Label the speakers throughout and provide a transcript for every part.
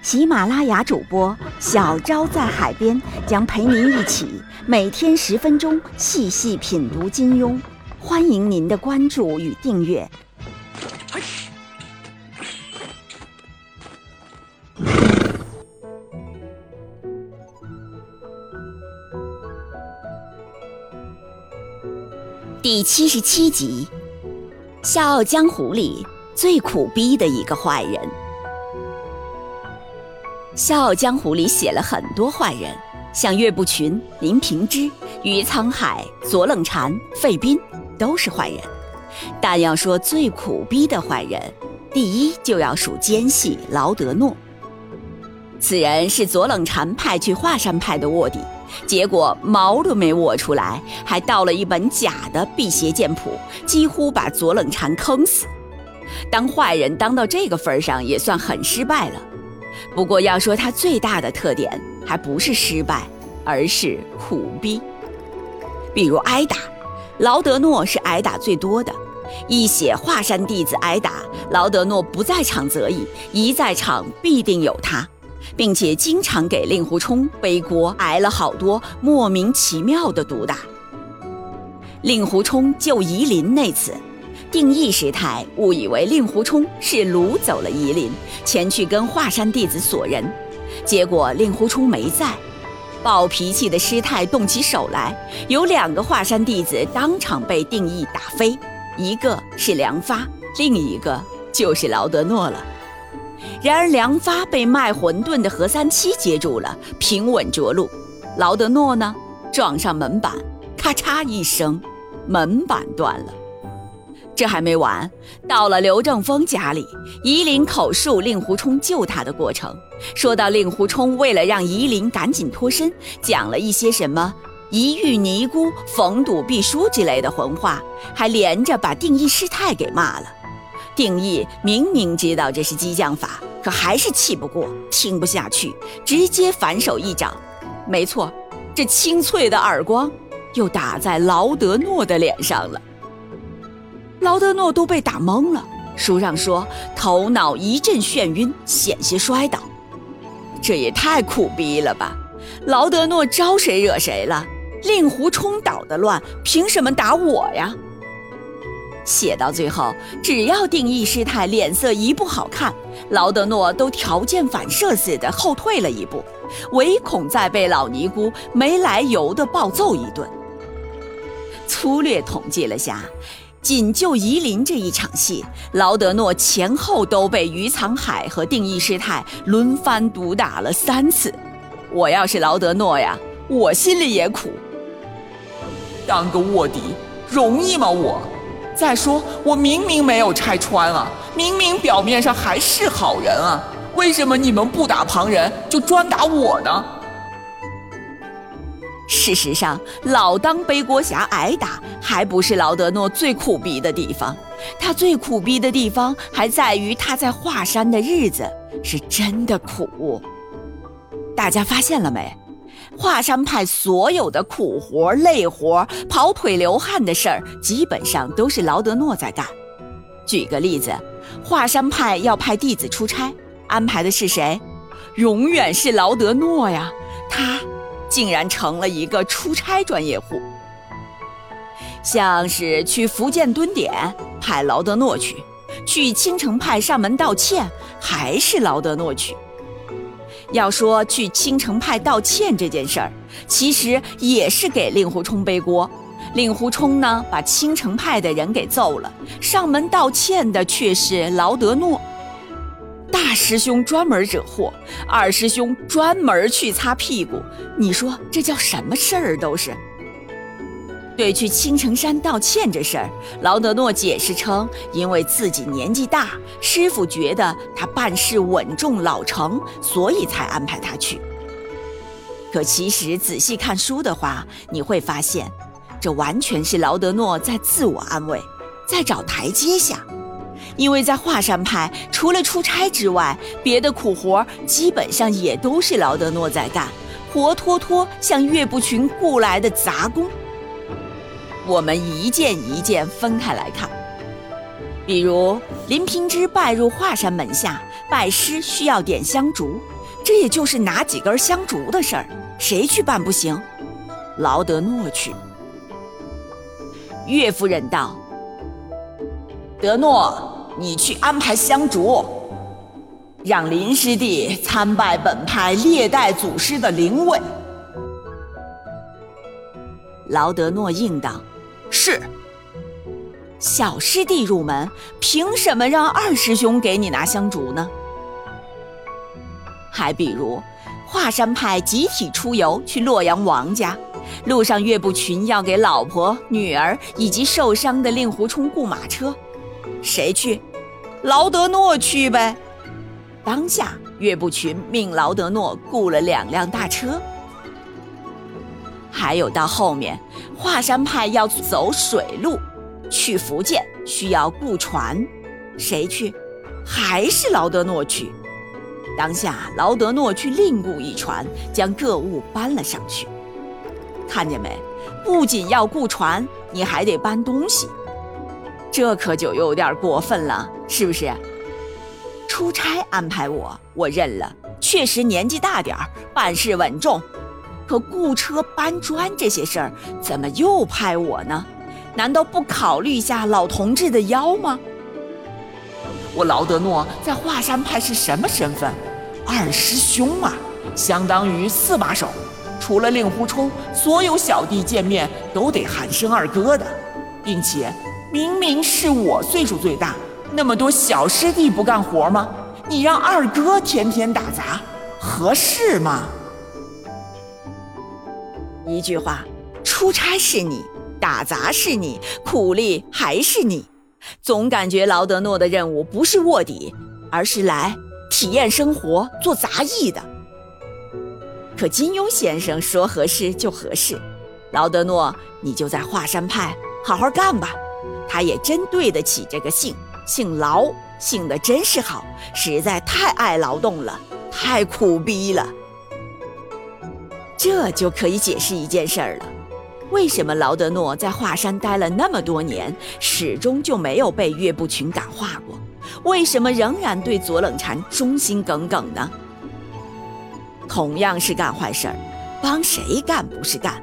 Speaker 1: 喜马拉雅主播小昭在海边将陪您一起每天十分钟细细品读金庸，欢迎您的关注与订阅。第七十七集，《笑傲江湖》里最苦逼的一个坏人。《笑傲江湖》里写了很多坏人，像岳不群、林平之、于沧海、左冷禅、费斌都是坏人。但要说最苦逼的坏人，第一就要数奸细劳德诺。此人是左冷禅派去华山派的卧底。结果毛都没卧出来，还盗了一本假的辟邪剑谱，几乎把左冷禅坑死。当坏人当到这个份上，也算很失败了。不过要说他最大的特点，还不是失败，而是苦逼。比如挨打，劳德诺是挨打最多的。一写华山弟子挨打，劳德诺不在场则已，一在场必定有他。并且经常给令狐冲背锅，挨了好多莫名其妙的毒打。令狐冲救夷陵那次，定义师太误以为令狐冲是掳走了夷陵，前去跟华山弟子索人，结果令狐冲没在，暴脾气的师太动起手来，有两个华山弟子当场被定义打飞，一个是梁发，另一个就是劳德诺了。然而梁发被卖馄饨的何三七接住了，平稳着陆。劳德诺呢，撞上门板，咔嚓一声，门板断了。这还没完，到了刘正风家里，夷陵口述令狐冲救他的过程，说到令狐冲为了让夷陵赶紧脱身，讲了一些什么一遇尼姑逢赌必输之类的混话，还连着把定义师太给骂了。定义明明知道这是激将法。可还是气不过，听不下去，直接反手一掌。没错，这清脆的耳光又打在劳德诺的脸上了。劳德诺都被打懵了，书上说头脑一阵眩晕，险些摔倒。这也太苦逼了吧！劳德诺招谁惹谁了？令狐冲捣的乱，凭什么打我呀？写到最后，只要定义师太脸色一不好看，劳德诺都条件反射似的后退了一步，唯恐再被老尼姑没来由的暴揍一顿。粗略统计了下，仅就夷陵这一场戏，劳德诺前后都被余沧海和定义师太轮番毒打了三次。我要是劳德诺呀，我心里也苦。
Speaker 2: 当个卧底容易吗？我。再说，我明明没有拆穿啊，明明表面上还是好人啊，为什么你们不打旁人，就专打我呢？
Speaker 1: 事实上，老当背锅侠挨打，还不是劳德诺最苦逼的地方。他最苦逼的地方，还在于他在华山的日子是真的苦。大家发现了没？华山派所有的苦活、累活、跑腿流汗的事儿，基本上都是劳德诺在干。举个例子，华山派要派弟子出差，安排的是谁？永远是劳德诺呀！他竟然成了一个出差专业户。像是去福建蹲点，派劳德诺去；去青城派上门道歉，还是劳德诺去。要说去青城派道歉这件事儿，其实也是给令狐冲背锅。令狐冲呢，把青城派的人给揍了，上门道歉的却是劳德诺。大师兄专门惹祸，二师兄专门去擦屁股。你说这叫什么事儿？都是。对去青城山道歉这事儿，劳德诺解释称，因为自己年纪大，师傅觉得他办事稳重老成，所以才安排他去。可其实仔细看书的话，你会发现，这完全是劳德诺在自我安慰，在找台阶下。因为在华山派，除了出差之外，别的苦活基本上也都是劳德诺在干，活脱脱像岳不群雇来的杂工。我们一件一件分开来看，比如林平之拜入华山门下，拜师需要点香烛，这也就是拿几根香烛的事儿，谁去办不行？劳德诺去。岳夫人道：“德诺，你去安排香烛，让林师弟参拜本派历代祖师的灵位。”劳德诺应道。是，小师弟入门，凭什么让二师兄给你拿香烛呢？还比如，华山派集体出游去洛阳王家，路上岳不群要给老婆、女儿以及受伤的令狐冲雇马车，谁去？劳德诺去呗。当下，岳不群命劳德诺雇了两辆大车。还有到后面，华山派要走水路去福建，需要雇船，谁去？还是劳德诺去。当下劳德诺去另雇一船，将各物搬了上去。看见没？不仅要雇船，你还得搬东西，这可就有点过分了，是不是？出差安排我，我认了，确实年纪大点儿，办事稳重。可雇车搬砖这些事儿，怎么又派我呢？难道不考虑一下老同志的腰吗？
Speaker 2: 我劳德诺在华山派是什么身份？二师兄啊，相当于四把手。除了令狐冲，所有小弟见面都得喊声二哥的，并且明明是我岁数最大，那么多小师弟不干活吗？你让二哥天天打杂，合适吗？
Speaker 1: 一句话，出差是你，打杂是你，苦力还是你，总感觉劳德诺的任务不是卧底，而是来体验生活、做杂役的。可金庸先生说合适就合适，劳德诺你就在华山派好好干吧，他也真对得起这个姓，姓劳，姓的真是好，实在太爱劳动了，太苦逼了。这就可以解释一件事儿了：为什么劳德诺在华山待了那么多年，始终就没有被岳不群感化过？为什么仍然对左冷禅忠心耿耿呢？同样是干坏事儿，帮谁干不是干？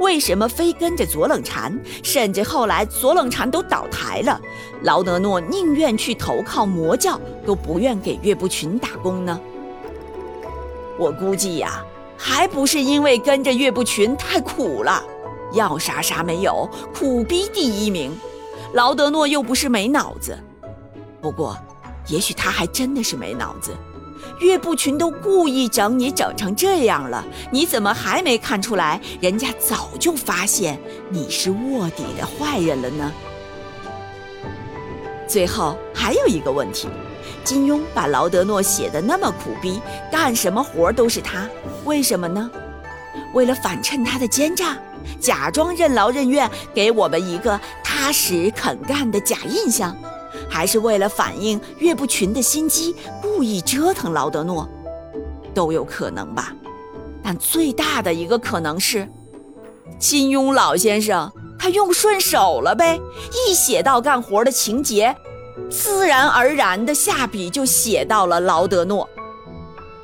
Speaker 1: 为什么非跟着左冷禅？甚至后来左冷禅都倒台了，劳德诺宁愿去投靠魔教，都不愿给岳不群打工呢？我估计呀。还不是因为跟着岳不群太苦了，要啥啥没有，苦逼第一名。劳德诺又不是没脑子，不过，也许他还真的是没脑子。岳不群都故意整你整成这样了，你怎么还没看出来？人家早就发现你是卧底的坏人了呢。最后还有一个问题。金庸把劳德诺写的那么苦逼，干什么活都是他，为什么呢？为了反衬他的奸诈，假装任劳任怨，给我们一个踏实肯干的假印象，还是为了反映岳不群的心机，故意折腾劳德诺，都有可能吧。但最大的一个可能是，金庸老先生他用顺手了呗，一写到干活的情节。自然而然的下笔就写到了劳德诺，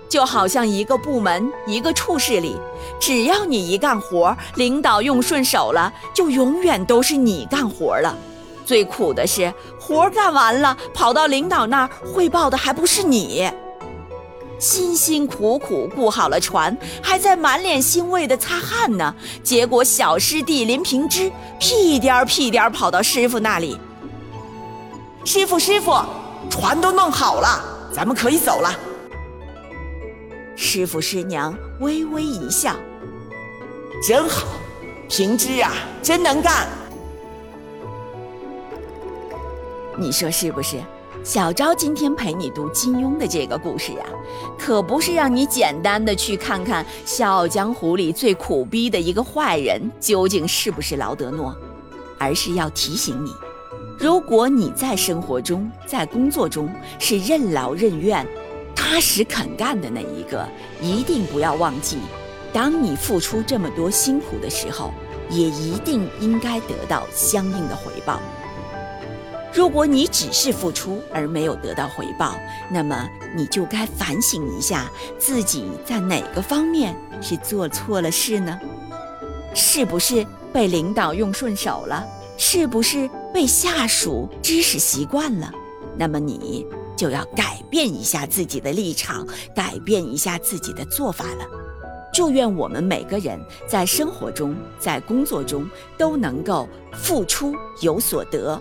Speaker 1: 就好像一个部门一个处室里，只要你一干活，领导用顺手了，就永远都是你干活了。最苦的是活干完了，跑到领导那儿汇报的还不是你，辛辛苦苦雇好了船，还在满脸欣慰的擦汗呢，结果小师弟林平之屁颠儿屁颠儿跑到师傅那里。师傅，师傅，船都弄好了，咱们可以走了。师傅师娘微微一笑，
Speaker 2: 真好，平之啊，真能干。
Speaker 1: 你说是不是？小昭今天陪你读金庸的这个故事呀，可不是让你简单的去看看《笑傲江湖》里最苦逼的一个坏人究竟是不是劳德诺，而是要提醒你，如果你在生活中、在工作中是任劳任怨、踏实肯干的那一个，一定不要忘记，当你付出这么多辛苦的时候，也一定应该得到相应的回报。如果你只是付出而没有得到回报，那么你就该反省一下自己在哪个方面是做错了事呢？是不是被领导用顺手了？是不是被下属指使习惯了？那么你就要改变一下自己的立场，改变一下自己的做法了。祝愿我们每个人在生活中、在工作中都能够付出有所得。